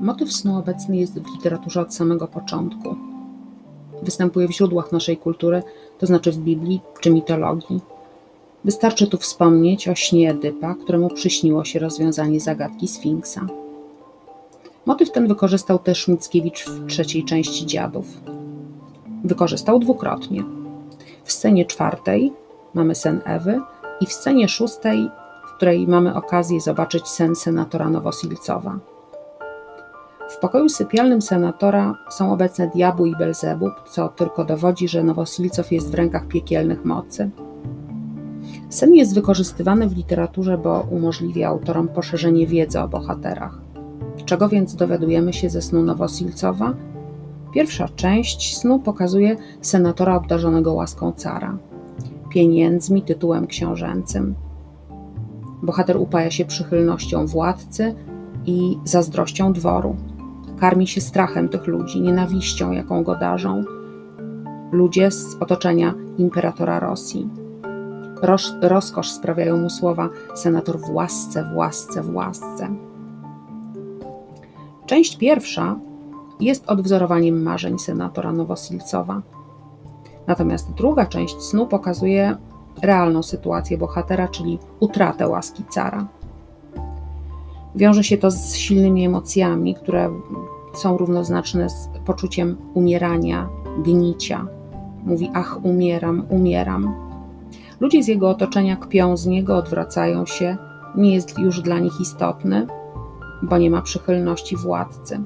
Motyw snu obecny jest w literaturze od samego początku. Występuje w źródłach naszej kultury, to znaczy w Biblii czy mitologii. Wystarczy tu wspomnieć o śnie Edypa, któremu przyśniło się rozwiązanie zagadki Sfinksa. Motyw ten wykorzystał też Mickiewicz w trzeciej części Dziadów. Wykorzystał dwukrotnie. W scenie czwartej mamy sen Ewy i w scenie szóstej, w której mamy okazję zobaczyć sen senatora Nowosilcowa. W pokoju sypialnym senatora są obecne diabły i Belzebub, co tylko dowodzi, że Nowosilcow jest w rękach piekielnych mocy. Sen jest wykorzystywany w literaturze, bo umożliwia autorom poszerzenie wiedzy o bohaterach. Czego więc dowiadujemy się ze snu Nowosilcowa? Pierwsza część snu pokazuje senatora obdarzonego łaską cara, pieniędzmi, tytułem książęcym. Bohater upaja się przychylnością władcy i zazdrością dworu. Karmi się strachem tych ludzi, nienawiścią, jaką go darzą. Ludzie z otoczenia imperatora Rosji. Roz, rozkosz sprawiają mu słowa senator w łasce, w łasce, w łasce. Część pierwsza jest odwzorowaniem marzeń senatora Nowosilcowa. Natomiast druga część snu pokazuje realną sytuację bohatera, czyli utratę łaski cara. Wiąże się to z silnymi emocjami, które są równoznaczne z poczuciem umierania, gnicia. Mówi: Ach, umieram, umieram. Ludzie z jego otoczenia kpią z niego, odwracają się, nie jest już dla nich istotny, bo nie ma przychylności władcy.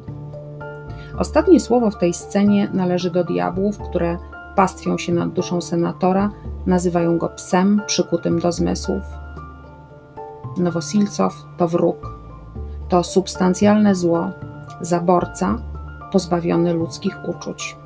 Ostatnie słowo w tej scenie należy do diabłów, które pastwią się nad duszą senatora, nazywają go psem przykutym do zmysłów. Nowosilcow to wróg, to substancjalne zło, zaborca pozbawiony ludzkich uczuć.